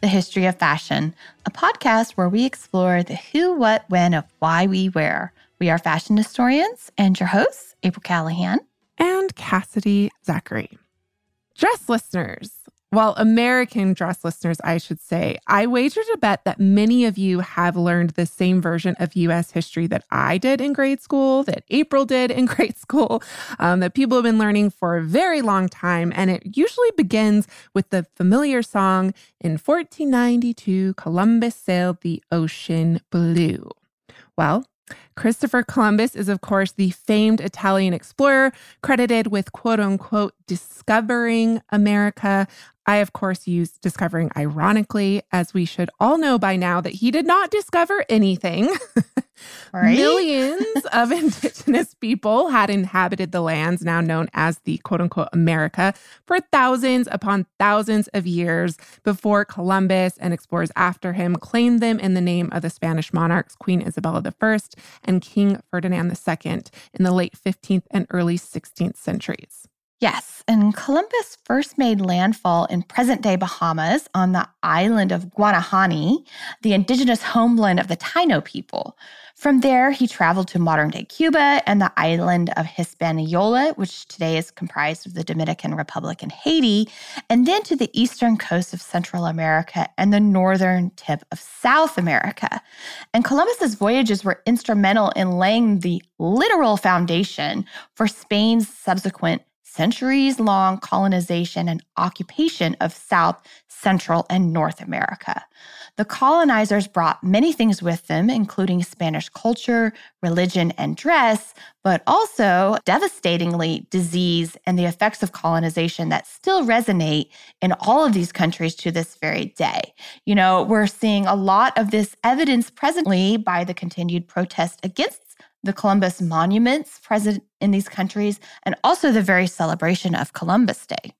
the History of Fashion, a podcast where we explore the who, what, when of why we wear. We are fashion historians and your hosts, April Callahan and Cassidy Zachary. Dress listeners, well, American dress listeners, I should say, I wager to bet that many of you have learned the same version of US history that I did in grade school, that April did in grade school, um, that people have been learning for a very long time. And it usually begins with the familiar song In 1492, Columbus sailed the ocean blue. Well, Christopher Columbus is, of course, the famed Italian explorer credited with quote unquote discovering America. I, of course, use discovering ironically, as we should all know by now that he did not discover anything. Right? Millions of indigenous people had inhabited the lands now known as the quote unquote America for thousands upon thousands of years before Columbus and explorers after him claimed them in the name of the Spanish monarchs, Queen Isabella I and King Ferdinand II in the late 15th and early 16th centuries. Yes, and Columbus first made landfall in present day Bahamas on the island of Guanahani, the indigenous homeland of the Taino people. From there, he traveled to modern day Cuba and the island of Hispaniola, which today is comprised of the Dominican Republic and Haiti, and then to the eastern coast of Central America and the northern tip of South America. And Columbus's voyages were instrumental in laying the literal foundation for Spain's subsequent centuries long colonization and occupation of South, Central, and North America. The colonizers brought many things with them, including Spanish culture, religion, and dress, but also devastatingly disease and the effects of colonization that still resonate in all of these countries to this very day. You know, we're seeing a lot of this evidence presently by the continued protest against the Columbus monuments present in these countries, and also the very celebration of Columbus Day.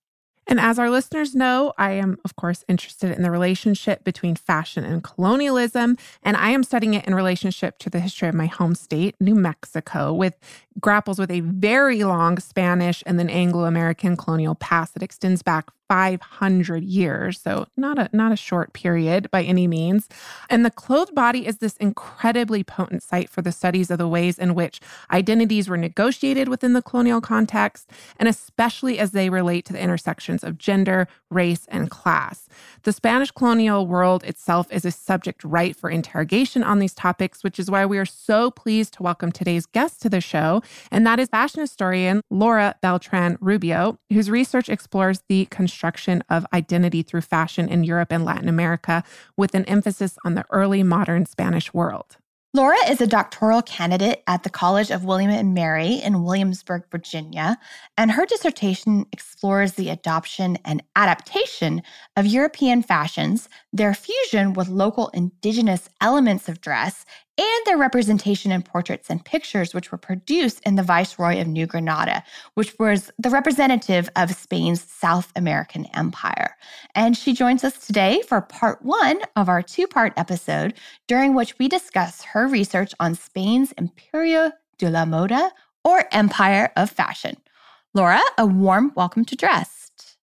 And as our listeners know, I am, of course, interested in the relationship between fashion and colonialism. And I am studying it in relationship to the history of my home state, New Mexico, with grapples with a very long Spanish and then Anglo-American colonial past that extends back 500 years. So not a not a short period by any means. And the clothed body is this incredibly potent site for the studies of the ways in which identities were negotiated within the colonial context and especially as they relate to the intersections of gender race and class. The spanish colonial world itself is a subject right for interrogation on these topics which is why we are so pleased to welcome today's guest to the show and that is fashion historian Laura Beltrán-Rubio whose research explores the construction of identity through fashion in Europe and Latin America, with an emphasis on the early modern Spanish world. Laura is a doctoral candidate at the College of William and Mary in Williamsburg, Virginia, and her dissertation explores the adoption and adaptation of European fashions, their fusion with local indigenous elements of dress, and their representation in portraits and pictures, which were produced in the Viceroy of New Granada, which was the representative of Spain's South American Empire. And she joins us today for part one of our two part episode, during which we discuss her research on Spain's Imperio de la Moda, or Empire of Fashion. Laura, a warm welcome to Dressed.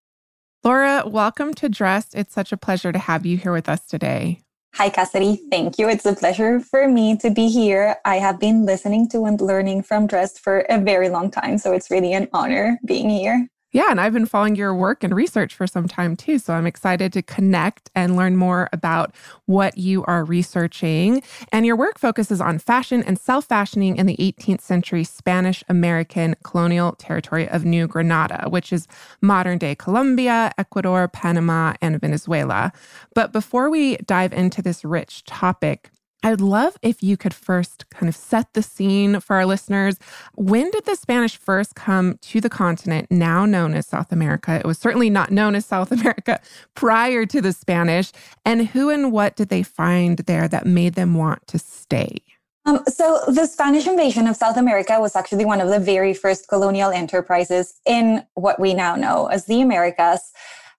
Laura, welcome to Dressed. It's such a pleasure to have you here with us today. Hi, Cassidy. Thank you. It's a pleasure for me to be here. I have been listening to and learning from Dressed for a very long time. So it's really an honor being here. Yeah, and I've been following your work and research for some time too. So I'm excited to connect and learn more about what you are researching. And your work focuses on fashion and self fashioning in the 18th century Spanish American colonial territory of New Granada, which is modern day Colombia, Ecuador, Panama, and Venezuela. But before we dive into this rich topic, I'd love if you could first kind of set the scene for our listeners. When did the Spanish first come to the continent, now known as South America? It was certainly not known as South America prior to the Spanish. And who and what did they find there that made them want to stay? Um, so, the Spanish invasion of South America was actually one of the very first colonial enterprises in what we now know as the Americas.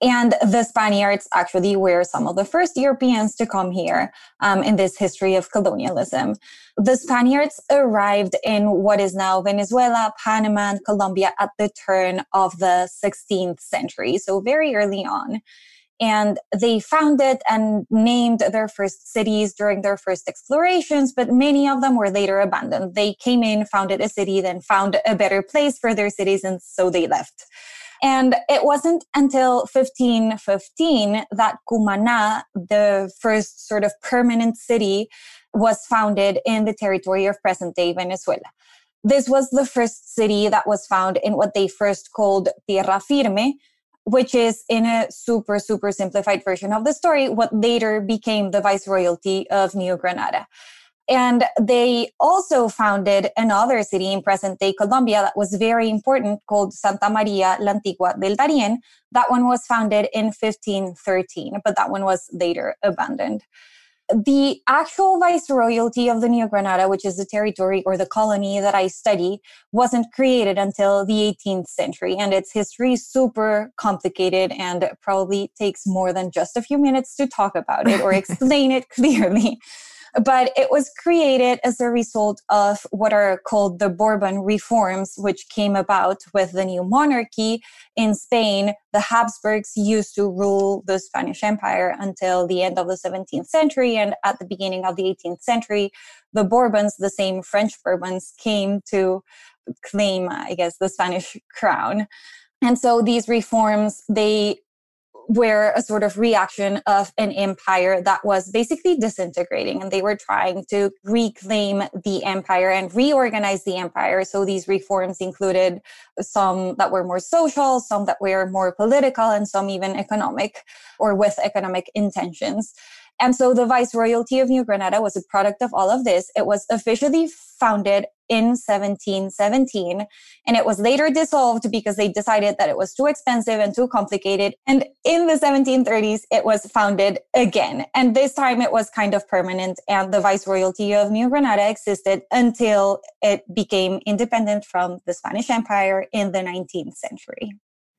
And the Spaniards actually were some of the first Europeans to come here um, in this history of colonialism. The Spaniards arrived in what is now Venezuela, Panama, and Colombia at the turn of the 16th century, so very early on. And they founded and named their first cities during their first explorations, but many of them were later abandoned. They came in, founded a city, then found a better place for their cities, and so they left. And it wasn't until 1515 that Cumana, the first sort of permanent city, was founded in the territory of present day Venezuela. This was the first city that was found in what they first called Tierra Firme, which is in a super, super simplified version of the story, what later became the Viceroyalty of New Granada. And they also founded another city in present day Colombia that was very important called Santa Maria la Antigua del Darién. That one was founded in 1513, but that one was later abandoned. The actual viceroyalty of the New Granada, which is the territory or the colony that I study, wasn't created until the 18th century. And its history is super complicated and probably takes more than just a few minutes to talk about it or explain it clearly but it was created as a result of what are called the Bourbon reforms, which came about with the new monarchy in Spain. The Habsburgs used to rule the Spanish Empire until the end of the 17th century. And at the beginning of the 18th century, the Bourbons, the same French Bourbons, came to claim, I guess, the Spanish crown. And so these reforms, they were a sort of reaction of an empire that was basically disintegrating and they were trying to reclaim the empire and reorganize the empire so these reforms included some that were more social some that were more political and some even economic or with economic intentions and so the Viceroyalty of New Granada was a product of all of this. It was officially founded in 1717 and it was later dissolved because they decided that it was too expensive and too complicated. And in the 1730s, it was founded again. And this time it was kind of permanent and the Viceroyalty of New Granada existed until it became independent from the Spanish Empire in the 19th century.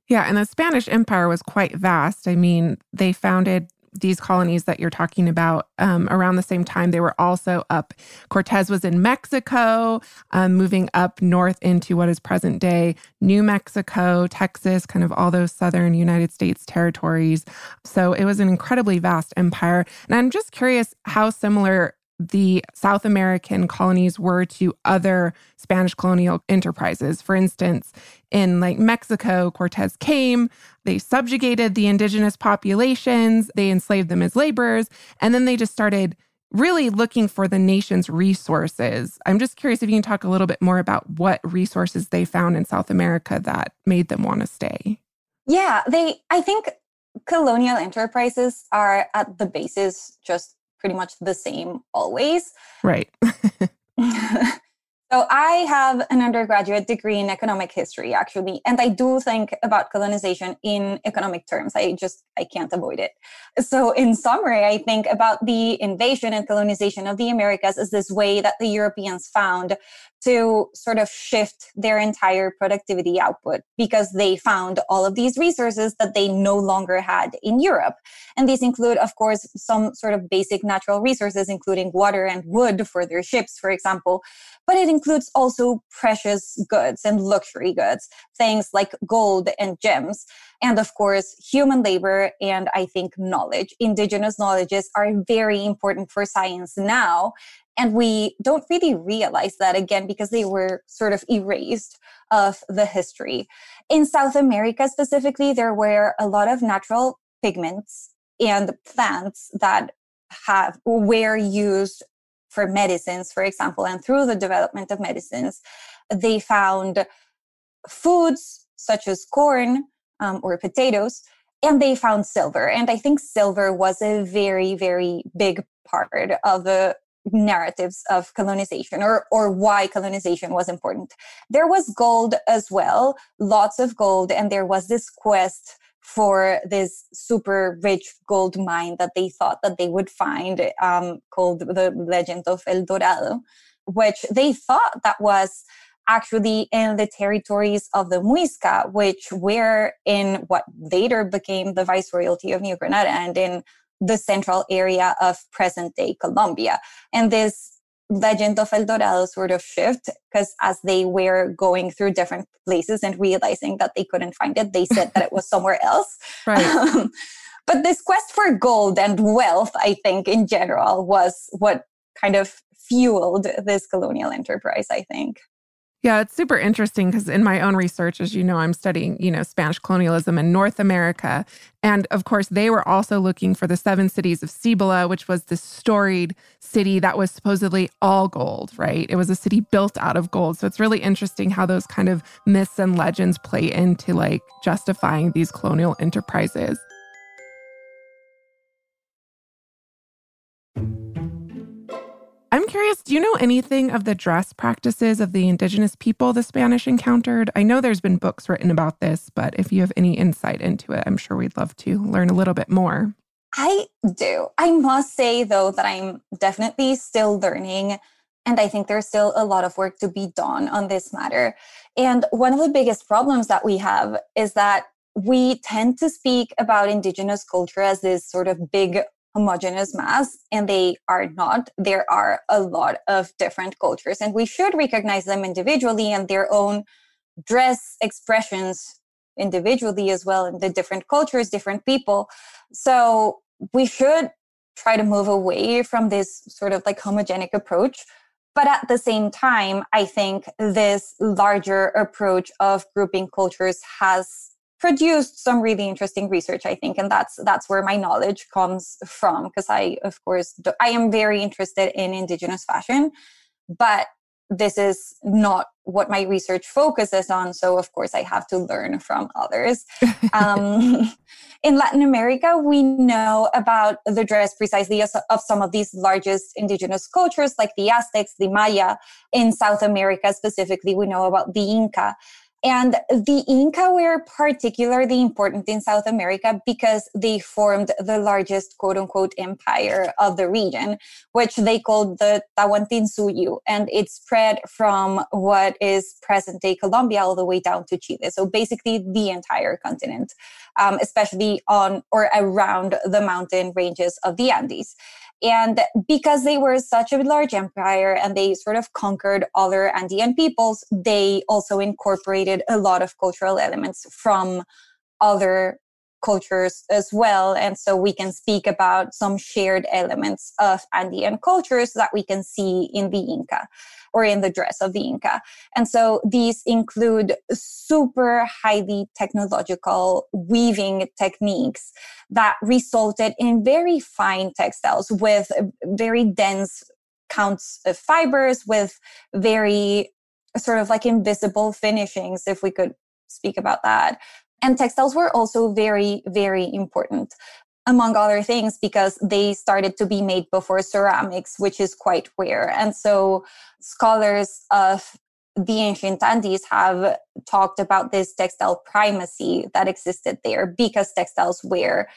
Yeah, and the Spanish Empire was quite vast. I mean, they founded these colonies that you're talking about um, around the same time they were also up. Cortez was in mexico um, moving up north into what is present day new mexico texas kind of all those southern united states territories. So it was an incredibly vast empire. And i'm just curious how similar the South American colonies were to other Spanish colonial enterprises. For instance, in like Mexico, Cortez came, they subjugated the indigenous populations, they enslaved them as laborers, and then they just started really looking for the nation's resources. I'm just curious if you can talk a little bit more about what resources they found in South America that made them want to stay. Yeah, they I think colonial enterprises are at the basis just pretty much the same always. Right. So I have an undergraduate degree in economic history, actually, and I do think about colonization in economic terms. I just I can't avoid it. So in summary, I think about the invasion and colonization of the Americas as this way that the Europeans found to sort of shift their entire productivity output because they found all of these resources that they no longer had in Europe. And these include, of course, some sort of basic natural resources, including water and wood for their ships, for example. But it includes also precious goods and luxury goods, things like gold and gems. And of course, human labor and I think knowledge. Indigenous knowledges are very important for science now. And we don't really realize that again because they were sort of erased of the history. In South America specifically, there were a lot of natural pigments and plants that have were used for medicines, for example, and through the development of medicines, they found foods such as corn um, or potatoes, and they found silver. And I think silver was a very, very big part of the narratives of colonization or or why colonization was important. There was gold as well, lots of gold, and there was this quest for this super rich gold mine that they thought that they would find um, called the legend of El Dorado, which they thought that was actually in the territories of the Muisca, which were in what later became the Viceroyalty of New Granada and in the central area of present day Colombia. And this legend of El Dorado sort of shift because as they were going through different places and realizing that they couldn't find it, they said that it was somewhere else. Right. Um, but this quest for gold and wealth, I think, in general, was what kind of fueled this colonial enterprise, I think. Yeah, it's super interesting because in my own research, as you know, I'm studying, you know, Spanish colonialism in North America. And of course, they were also looking for the seven cities of Cibola, which was this storied city that was supposedly all gold, right? It was a city built out of gold. So it's really interesting how those kind of myths and legends play into like justifying these colonial enterprises. Curious, do you know anything of the dress practices of the indigenous people the Spanish encountered? I know there's been books written about this, but if you have any insight into it, I'm sure we'd love to learn a little bit more. I do. I must say, though, that I'm definitely still learning. And I think there's still a lot of work to be done on this matter. And one of the biggest problems that we have is that we tend to speak about indigenous culture as this sort of big homogeneous mass and they are not. There are a lot of different cultures and we should recognize them individually and their own dress expressions individually as well in the different cultures different people. So we should try to move away from this sort of like homogenic approach but at the same time i think this larger approach of grouping cultures has produced some really interesting research i think and that's that's where my knowledge comes from because i of course do, i am very interested in indigenous fashion but this is not what my research focuses on so of course i have to learn from others. Um, in latin america we know about the dress precisely of some of these largest indigenous cultures like the aztecs the maya. In south america specifically we know about the inca and the Inca were particularly important in South America because they formed the largest quote unquote empire of the region, which they called the Tawantinsuyu. And it spread from what is present day Colombia all the way down to Chile. So basically the entire continent, um, especially on or around the mountain ranges of the Andes. And because they were such a large empire and they sort of conquered other Andean peoples, they also incorporated a lot of cultural elements from other cultures as well. And so we can speak about some shared elements of Andean cultures that we can see in the Inca or in the dress of the Inca. And so these include super highly technological weaving techniques that resulted in very fine textiles with very dense counts of fibers with very sort of like invisible finishings, if we could speak about that. And textiles were also very, very important, among other things, because they started to be made before ceramics, which is quite rare. And so scholars of the ancient Andes have talked about this textile primacy that existed there because textiles were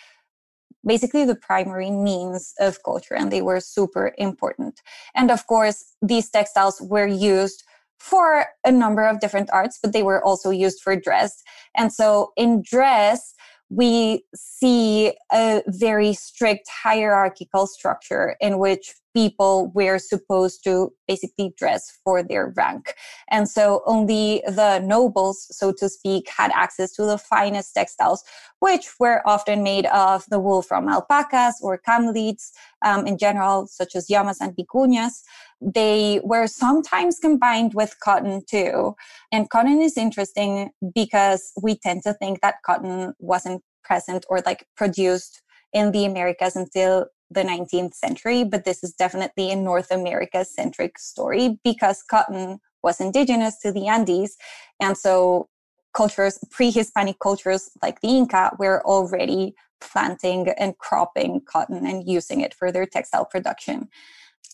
basically the primary means of culture and they were super important. And of course, these textiles were used for a number of different arts, but they were also used for dress. And so in dress, we see a very strict hierarchical structure in which people were supposed to basically dress for their rank. And so only the nobles, so to speak, had access to the finest textiles, which were often made of the wool from alpacas or camelids um, in general, such as llamas and vicuñas. They were sometimes combined with cotton too. And cotton is interesting because we tend to think that cotton wasn't present or like produced in the Americas until the 19th century, but this is definitely a North America centric story because cotton was indigenous to the Andes. And so cultures, pre Hispanic cultures like the Inca, were already planting and cropping cotton and using it for their textile production.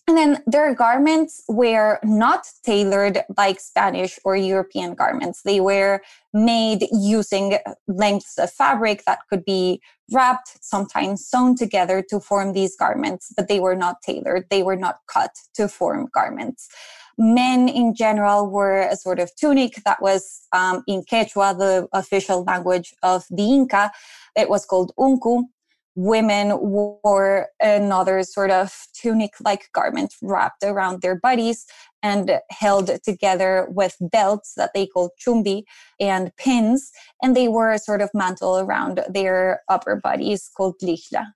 And then their garments were not tailored like Spanish or European garments. They were made using lengths of fabric that could be wrapped, sometimes sewn together to form these garments, but they were not tailored. They were not cut to form garments. Men in general wore a sort of tunic that was um, in Quechua, the official language of the Inca. It was called unku women wore another sort of tunic like garment wrapped around their bodies and held together with belts that they called chumbi and pins. And they wore a sort of mantle around their upper bodies called lichla.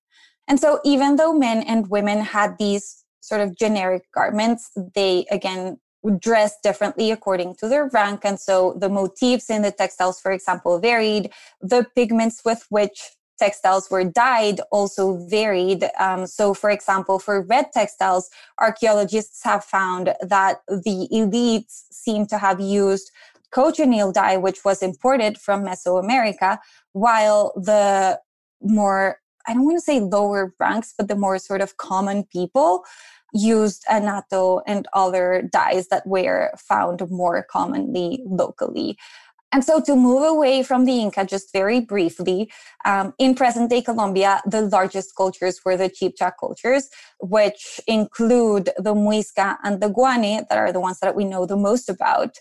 And so, even though men and women had these sort of generic garments, they again dress differently according to their rank. And so the motifs in the textiles, for example, varied. The pigments with which textiles were dyed also varied. Um, so, for example, for red textiles, archaeologists have found that the elites seem to have used cochineal dye, which was imported from Mesoamerica, while the more, I don't want to say lower ranks, but the more sort of common people used annatto and other dyes that were found more commonly locally. And so, to move away from the Inca, just very briefly, um, in present day Colombia, the largest cultures were the Chibcha cultures, which include the Muisca and the Guane, that are the ones that we know the most about.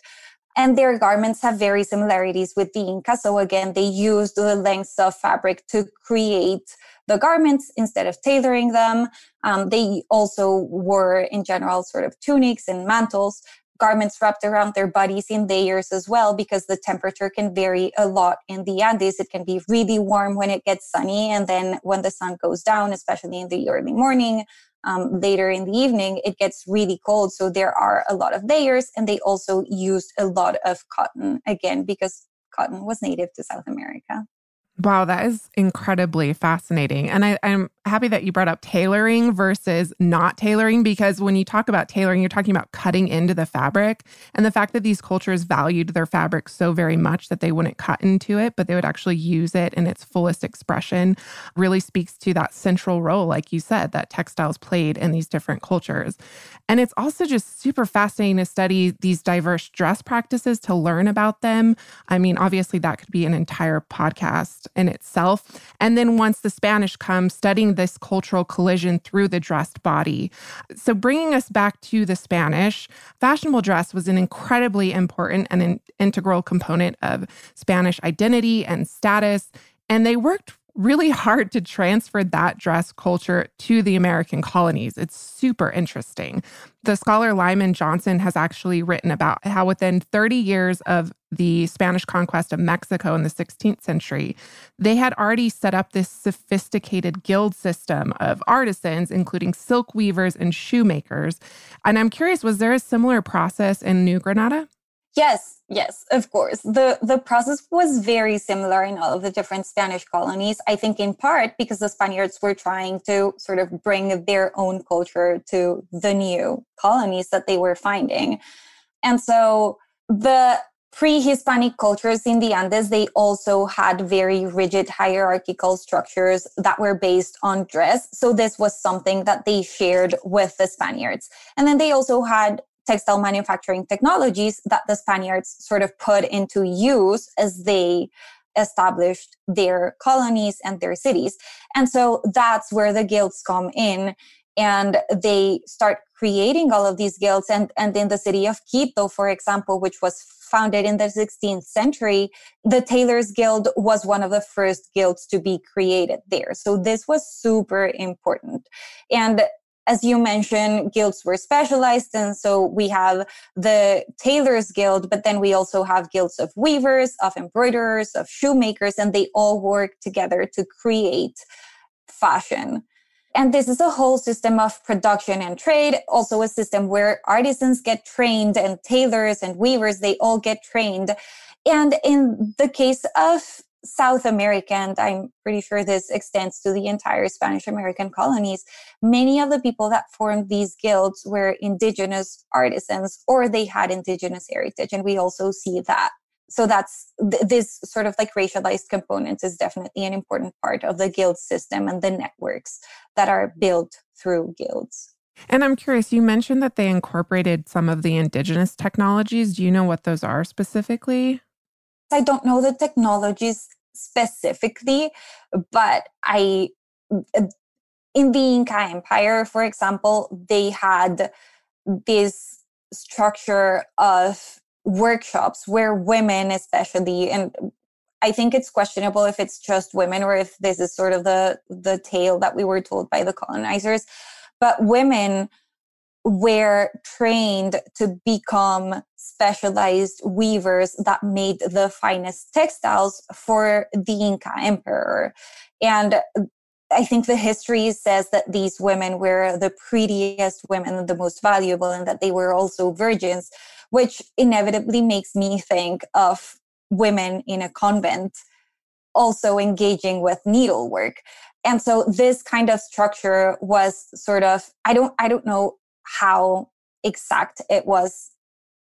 And their garments have very similarities with the Inca. So, again, they used the lengths of fabric to create the garments instead of tailoring them. Um, they also wore, in general, sort of tunics and mantles garments wrapped around their bodies in layers as well because the temperature can vary a lot in the Andes. It can be really warm when it gets sunny, and then when the sun goes down, especially in the early morning, um, later in the evening, it gets really cold. So there are a lot of layers, and they also used a lot of cotton again because cotton was native to South America. Wow, that is incredibly fascinating. And I, am happy that you brought up tailoring versus not tailoring because when you talk about tailoring, you're talking about cutting into the fabric. And the fact that these cultures valued their fabric so very much that they wouldn't cut into it, but they would actually use it in its fullest expression really speaks to that central role, like you said, that textiles played in these different cultures. And it's also just super fascinating to study these diverse dress practices to learn about them. I mean, obviously, that could be an entire podcast in itself. And then once the Spanish come, studying this cultural collision through the dressed body. So, bringing us back to the Spanish, fashionable dress was an incredibly important and an integral component of Spanish identity and status. And they worked really hard to transfer that dress culture to the American colonies. It's super interesting. The scholar Lyman Johnson has actually written about how within 30 years of the Spanish conquest of Mexico in the 16th century, they had already set up this sophisticated guild system of artisans, including silk weavers and shoemakers. And I'm curious, was there a similar process in New Granada? Yes, yes, of course. The the process was very similar in all of the different Spanish colonies. I think in part because the Spaniards were trying to sort of bring their own culture to the new colonies that they were finding. And so the pre-Hispanic cultures in the Andes, they also had very rigid hierarchical structures that were based on dress. So this was something that they shared with the Spaniards. And then they also had textile manufacturing technologies that the Spaniards sort of put into use as they established their colonies and their cities. And so that's where the guilds come in and they start creating all of these guilds and, and in the city of Quito, for example, which was founded in the 16th century, the Tailors Guild was one of the first guilds to be created there. So this was super important. And as you mentioned, guilds were specialized. And so we have the tailors guild, but then we also have guilds of weavers, of embroiderers, of shoemakers, and they all work together to create fashion. And this is a whole system of production and trade, also a system where artisans get trained and tailors and weavers, they all get trained. And in the case of South America, and I'm pretty sure this extends to the entire Spanish American colonies, many of the people that formed these guilds were indigenous artisans or they had indigenous heritage. And we also see that. So that's th- this sort of like racialized component is definitely an important part of the guild system and the networks that are built through guilds. And I'm curious, you mentioned that they incorporated some of the indigenous technologies. Do you know what those are specifically? I don't know the technologies specifically, but I, uh, in the Inca Empire, for example, they had this structure of workshops where women, especially, and I think it's questionable if it's just women or if this is sort of the the tale that we were told by the colonizers. But women were trained to become specialized weavers that made the finest textiles for the Inca emperor. And I think the history says that these women were the prettiest women, the most valuable, and that they were also virgins, which inevitably makes me think of women in a convent also engaging with needlework. And so this kind of structure was sort of, I don't, I don't know how exact it was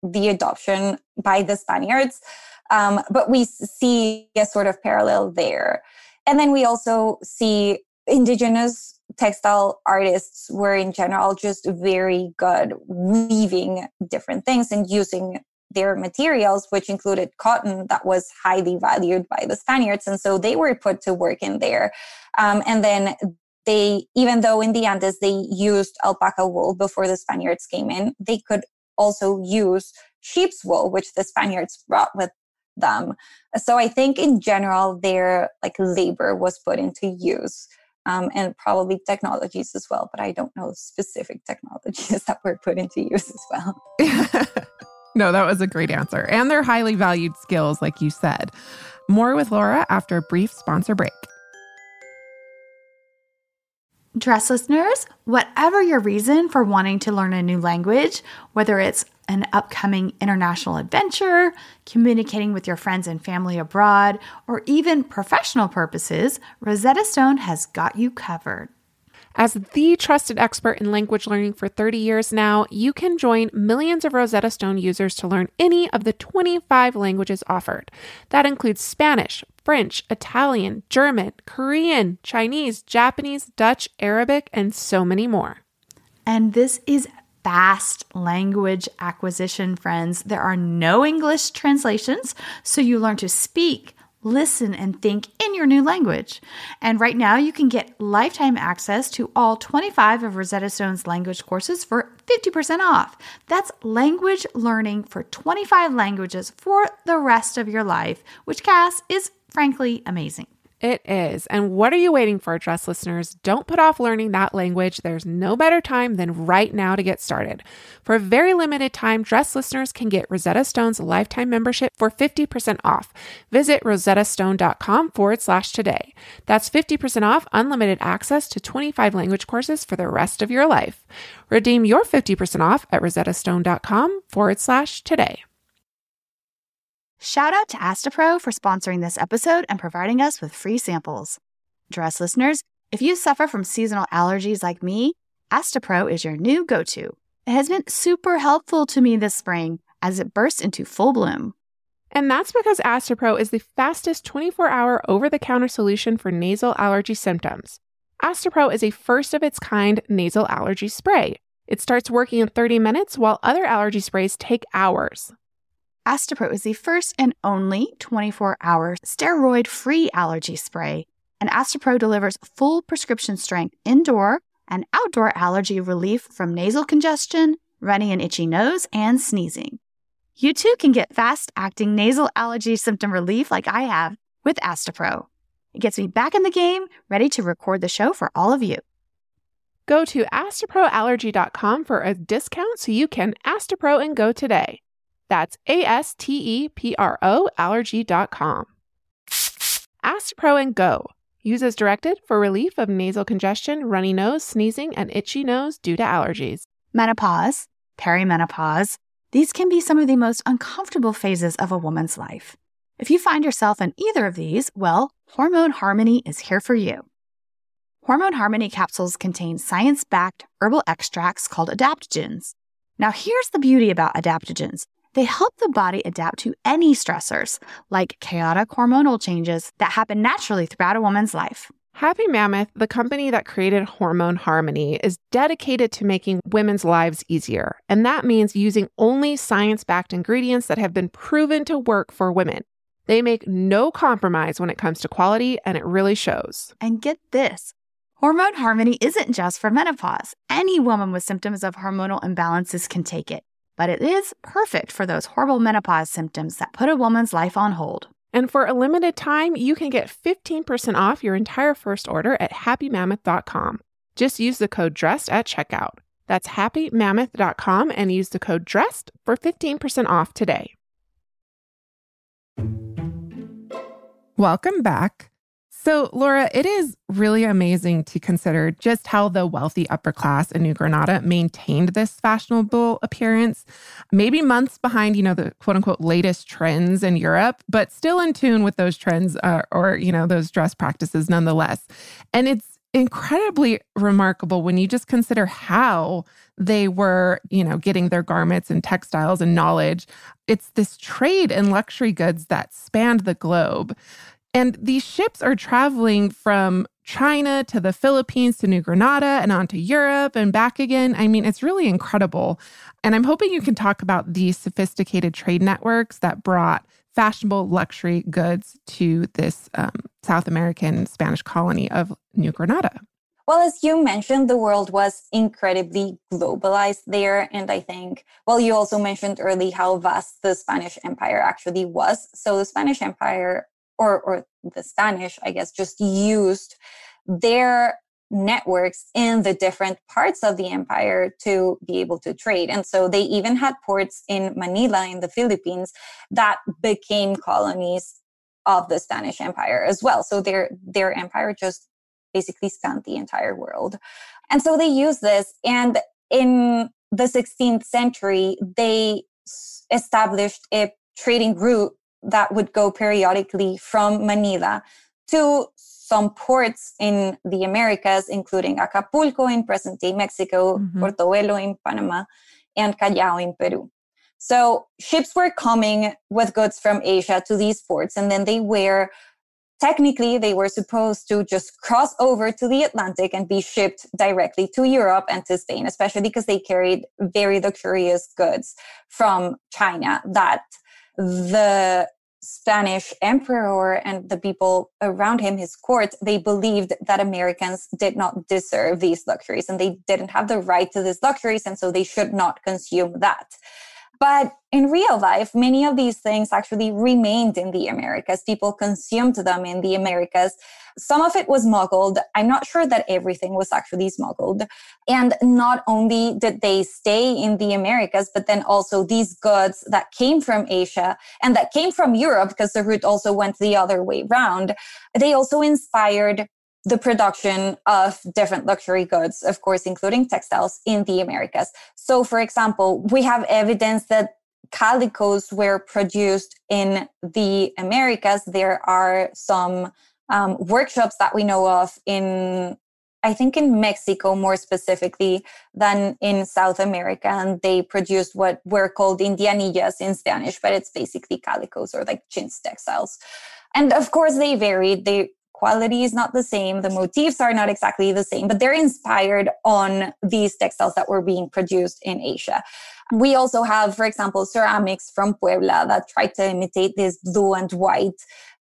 the adoption by the Spaniards. Um, but we see a sort of parallel there. And then we also see indigenous textile artists were in general just very good weaving different things and using their materials, which included cotton that was highly valued by the Spaniards. And so they were put to work in there. Um, and then they, even though in the Andes they used alpaca wool before the Spaniards came in, they could also use sheep's wool, which the Spaniards brought with them. So I think in general, their like labor was put into use. Um, and probably technologies as well, but I don't know specific technologies that were put into use as well. no, that was a great answer. And they're highly valued skills, like you said. More with Laura after a brief sponsor break. Dress listeners, whatever your reason for wanting to learn a new language, whether it's an upcoming international adventure, communicating with your friends and family abroad, or even professional purposes, Rosetta Stone has got you covered. As the trusted expert in language learning for 30 years now, you can join millions of Rosetta Stone users to learn any of the 25 languages offered. That includes Spanish, French, Italian, German, Korean, Chinese, Japanese, Dutch, Arabic, and so many more. And this is fast language acquisition, friends. There are no English translations, so you learn to speak, listen, and think in your new language. And right now, you can get lifetime access to all 25 of Rosetta Stone's language courses for 50% off. That's language learning for 25 languages for the rest of your life, which, Cass, is frankly amazing. It is. And what are you waiting for, Dress listeners? Don't put off learning that language. There's no better time than right now to get started. For a very limited time, Dress listeners can get Rosetta Stone's lifetime membership for 50% off. Visit rosettastone.com forward slash today. That's 50% off unlimited access to 25 language courses for the rest of your life. Redeem your 50% off at rosettastone.com forward slash today. Shout out to Astepro for sponsoring this episode and providing us with free samples. Dress listeners, if you suffer from seasonal allergies like me, Astepro is your new go to. It has been super helpful to me this spring as it bursts into full bloom. And that's because Astepro is the fastest 24 hour over the counter solution for nasal allergy symptoms. Astepro is a first of its kind nasal allergy spray. It starts working in 30 minutes while other allergy sprays take hours. Astepro is the first and only 24 hour steroid free allergy spray, and Astepro delivers full prescription strength indoor and outdoor allergy relief from nasal congestion, runny and itchy nose, and sneezing. You too can get fast acting nasal allergy symptom relief like I have with Astepro. It gets me back in the game, ready to record the show for all of you. Go to asteproallergy.com for a discount so you can Astepro and go today. That's A S T E P R O allergy.com. Astepro and Go. Use as directed for relief of nasal congestion, runny nose, sneezing, and itchy nose due to allergies. Menopause, perimenopause, these can be some of the most uncomfortable phases of a woman's life. If you find yourself in either of these, well, Hormone Harmony is here for you. Hormone Harmony capsules contain science backed herbal extracts called adaptogens. Now, here's the beauty about adaptogens they help the body adapt to any stressors, like chaotic hormonal changes that happen naturally throughout a woman's life. Happy Mammoth, the company that created Hormone Harmony, is dedicated to making women's lives easier. And that means using only science backed ingredients that have been proven to work for women. They make no compromise when it comes to quality, and it really shows. And get this Hormone Harmony isn't just for menopause. Any woman with symptoms of hormonal imbalances can take it, but it is perfect for those horrible menopause symptoms that put a woman's life on hold. And for a limited time, you can get 15% off your entire first order at happymammoth.com. Just use the code DRESSED at checkout. That's happymammoth.com and use the code DRESSED for 15% off today. Welcome back. So, Laura, it is really amazing to consider just how the wealthy upper class in New Granada maintained this fashionable appearance, maybe months behind, you know, the quote unquote latest trends in Europe, but still in tune with those trends uh, or, you know, those dress practices nonetheless. And it's incredibly remarkable when you just consider how they were, you know, getting their garments and textiles and knowledge. It's this trade in luxury goods that spanned the globe. And these ships are traveling from China to the Philippines to New Granada and on to Europe and back again. I mean, it's really incredible. And I'm hoping you can talk about these sophisticated trade networks that brought fashionable luxury goods to this um, South American Spanish colony of New Granada. Well, as you mentioned, the world was incredibly globalized there. And I think, well, you also mentioned early how vast the Spanish Empire actually was. So the Spanish Empire or or the Spanish, I guess, just used their networks in the different parts of the empire to be able to trade. And so they even had ports in Manila in the Philippines that became colonies of the Spanish Empire as well. So their their empire just basically spanned the entire world. And so they used this and in the 16th century they established a trading route that would go periodically from Manila to some ports in the Americas, including Acapulco in present day Mexico, mm-hmm. Portobelo in Panama, and Callao in Peru. So ships were coming with goods from Asia to these ports, and then they were technically they were supposed to just cross over to the Atlantic and be shipped directly to Europe and to Spain, especially because they carried very luxurious goods from China that the Spanish emperor and the people around him, his court, they believed that Americans did not deserve these luxuries and they didn't have the right to these luxuries. And so they should not consume that. But in real life, many of these things actually remained in the Americas. People consumed them in the Americas. Some of it was smuggled. I'm not sure that everything was actually smuggled. And not only did they stay in the Americas, but then also these goods that came from Asia and that came from Europe, because the route also went the other way round, they also inspired the production of different luxury goods, of course, including textiles in the Americas. So, for example, we have evidence that calicos were produced in the Americas. There are some um, workshops that we know of in, I think, in Mexico more specifically than in South America. And they produced what were called indianillas in Spanish, but it's basically calicos or like chintz textiles. And of course, they varied. They quality is not the same the motifs are not exactly the same but they're inspired on these textiles that were being produced in asia. We also have for example ceramics from puebla that try to imitate this blue and white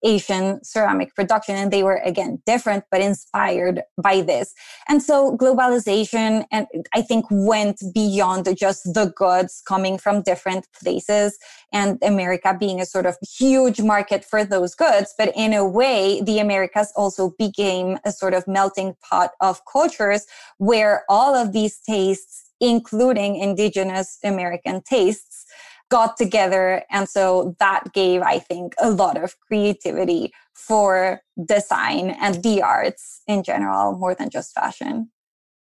Asian ceramic production. And they were, again, different, but inspired by this. And so globalization, and I think went beyond just the goods coming from different places and America being a sort of huge market for those goods. But in a way, the Americas also became a sort of melting pot of cultures where all of these tastes, including indigenous American tastes, got together. And so that gave, I think, a lot of creativity for design and the arts in general, more than just fashion.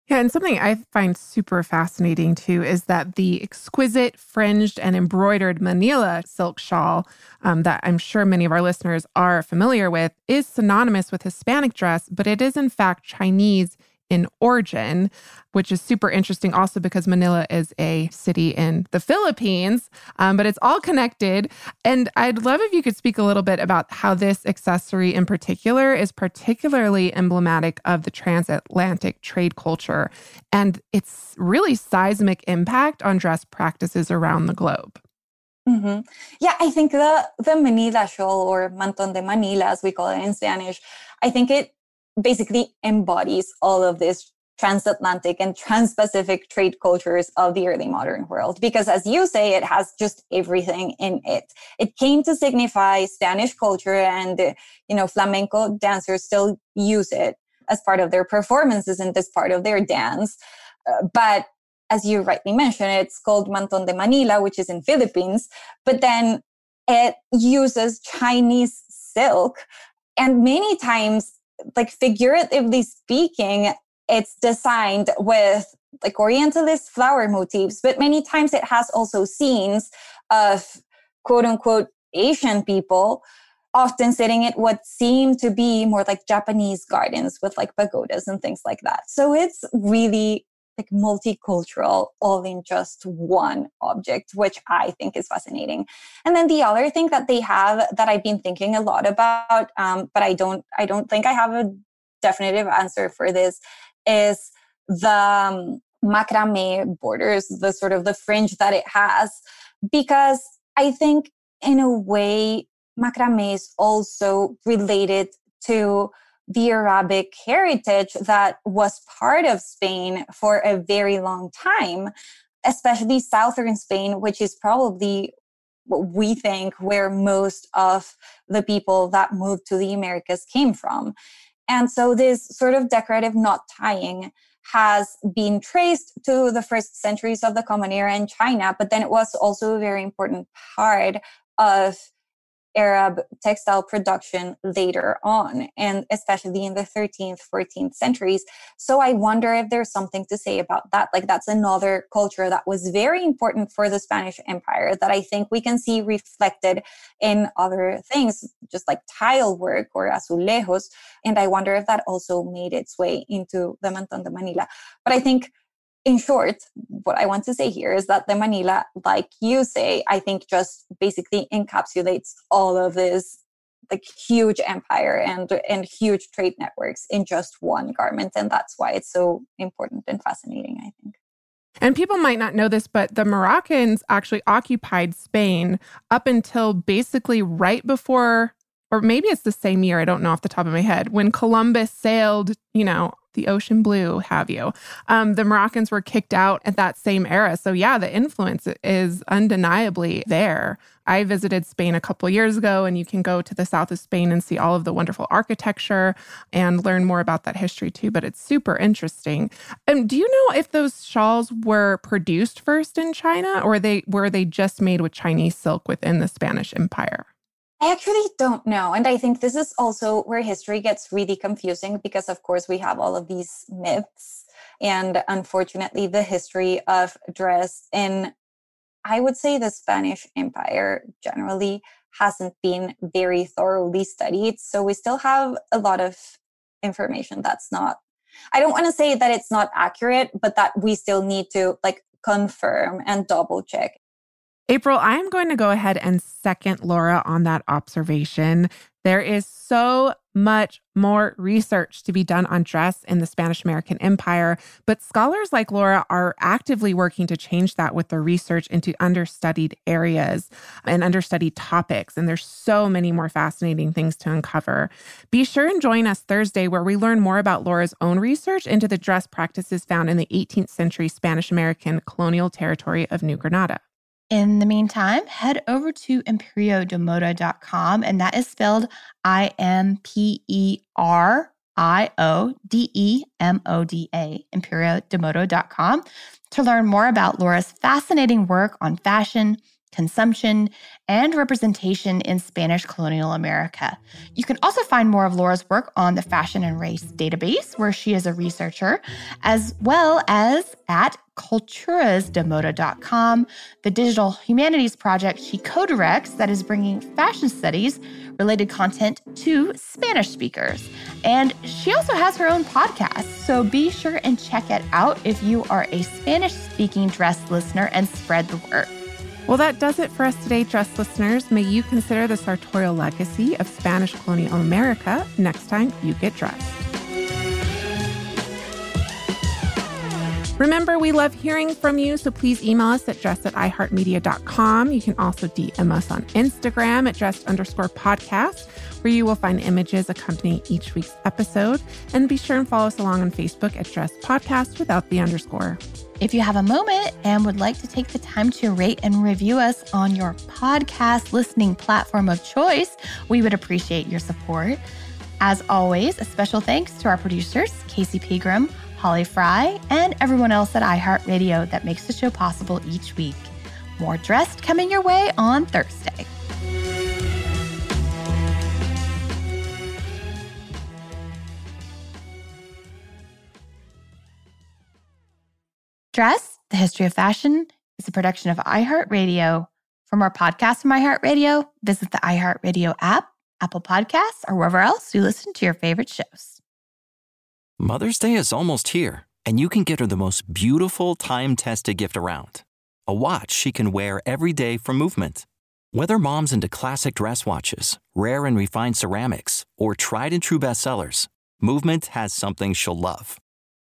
Yeah, and something I find super fascinating too is that the exquisite fringed and embroidered Manila silk shawl um, that I'm sure many of our listeners are familiar with is synonymous with Hispanic dress, but it is in fact Chinese in origin, which is super interesting also because Manila is a city in the Philippines, um, but it's all connected. And I'd love if you could speak a little bit about how this accessory in particular is particularly emblematic of the transatlantic trade culture and its really seismic impact on dress practices around the globe. Mm-hmm. Yeah, I think the the Manila shawl or manton de Manila, as we call it in Spanish, I think it basically embodies all of this transatlantic and trans-Pacific trade cultures of the early modern world. Because as you say, it has just everything in it. It came to signify Spanish culture and, you know, flamenco dancers still use it as part of their performances and as part of their dance. Uh, but as you rightly mentioned, it's called Manton de Manila, which is in Philippines, but then it uses Chinese silk. And many times, like figuratively speaking, it's designed with like Orientalist flower motifs, but many times it has also scenes of quote unquote Asian people often sitting at what seem to be more like Japanese gardens with like pagodas and things like that. So it's really like multicultural all in just one object which i think is fascinating. And then the other thing that they have that i've been thinking a lot about um, but i don't i don't think i have a definitive answer for this is the um, macrame borders the sort of the fringe that it has because i think in a way macrame is also related to the Arabic heritage that was part of Spain for a very long time, especially southern Spain, which is probably what we think where most of the people that moved to the Americas came from. And so this sort of decorative knot tying has been traced to the first centuries of the Common Era in China, but then it was also a very important part of Arab textile production later on, and especially in the 13th, 14th centuries. So I wonder if there's something to say about that. Like that's another culture that was very important for the Spanish Empire that I think we can see reflected in other things, just like tile work or azulejos. And I wonder if that also made its way into the Manton de Manila. But I think in short, what I want to say here is that the Manila, like you say, I think just basically encapsulates all of this like huge empire and and huge trade networks in just one garment and that's why it's so important and fascinating i think. And people might not know this, but the Moroccans actually occupied Spain up until basically right before, or maybe it's the same year, I don't know off the top of my head, when Columbus sailed, you know, the ocean blue, have you? Um, the Moroccans were kicked out at that same era. So, yeah, the influence is undeniably there. I visited Spain a couple years ago, and you can go to the south of Spain and see all of the wonderful architecture and learn more about that history too. But it's super interesting. Um, do you know if those shawls were produced first in China, or they were they just made with Chinese silk within the Spanish Empire? I actually don't know. And I think this is also where history gets really confusing because, of course, we have all of these myths. And unfortunately, the history of dress in, I would say, the Spanish Empire generally hasn't been very thoroughly studied. So we still have a lot of information that's not, I don't want to say that it's not accurate, but that we still need to like confirm and double check April, I am going to go ahead and second Laura on that observation. There is so much more research to be done on dress in the Spanish American Empire, but scholars like Laura are actively working to change that with their research into understudied areas and understudied topics. And there's so many more fascinating things to uncover. Be sure and join us Thursday, where we learn more about Laura's own research into the dress practices found in the 18th century Spanish American colonial territory of New Granada. In the meantime, head over to imperiodemoda.com, and that is spelled I M P E R I O D E M O D A, imperiodemoda.com, to learn more about Laura's fascinating work on fashion, consumption, and representation in Spanish colonial America. Mm-hmm. You can also find more of Laura's work on the Fashion and Race database, where she is a researcher, as well as at culturasdemoda.com, the digital humanities project she co directs that is bringing fashion studies related content to Spanish speakers. And she also has her own podcast, so be sure and check it out if you are a Spanish speaking dress listener and spread the word. Well, that does it for us today, dress listeners. May you consider the sartorial legacy of Spanish colonial America next time you get dressed. Remember, we love hearing from you, so please email us at dressed at iheartmedia.com. You can also DM us on Instagram at dressed underscore podcast, where you will find images accompanying each week's episode. And be sure and follow us along on Facebook at Dressed Podcast without the underscore. If you have a moment and would like to take the time to rate and review us on your podcast listening platform of choice, we would appreciate your support. As always, a special thanks to our producers, Casey Pegram, Holly Fry, and everyone else at iHeartRadio that makes the show possible each week. More dressed coming your way on Thursday. Dressed, the history of fashion, is a production of iHeartRadio. For more podcasts from iHeartRadio, visit the iHeartRadio app, Apple Podcasts, or wherever else you listen to your favorite shows. Mother's Day is almost here, and you can get her the most beautiful time tested gift around a watch she can wear every day from movement. Whether mom's into classic dress watches, rare and refined ceramics, or tried and true bestsellers, Movement has something she'll love.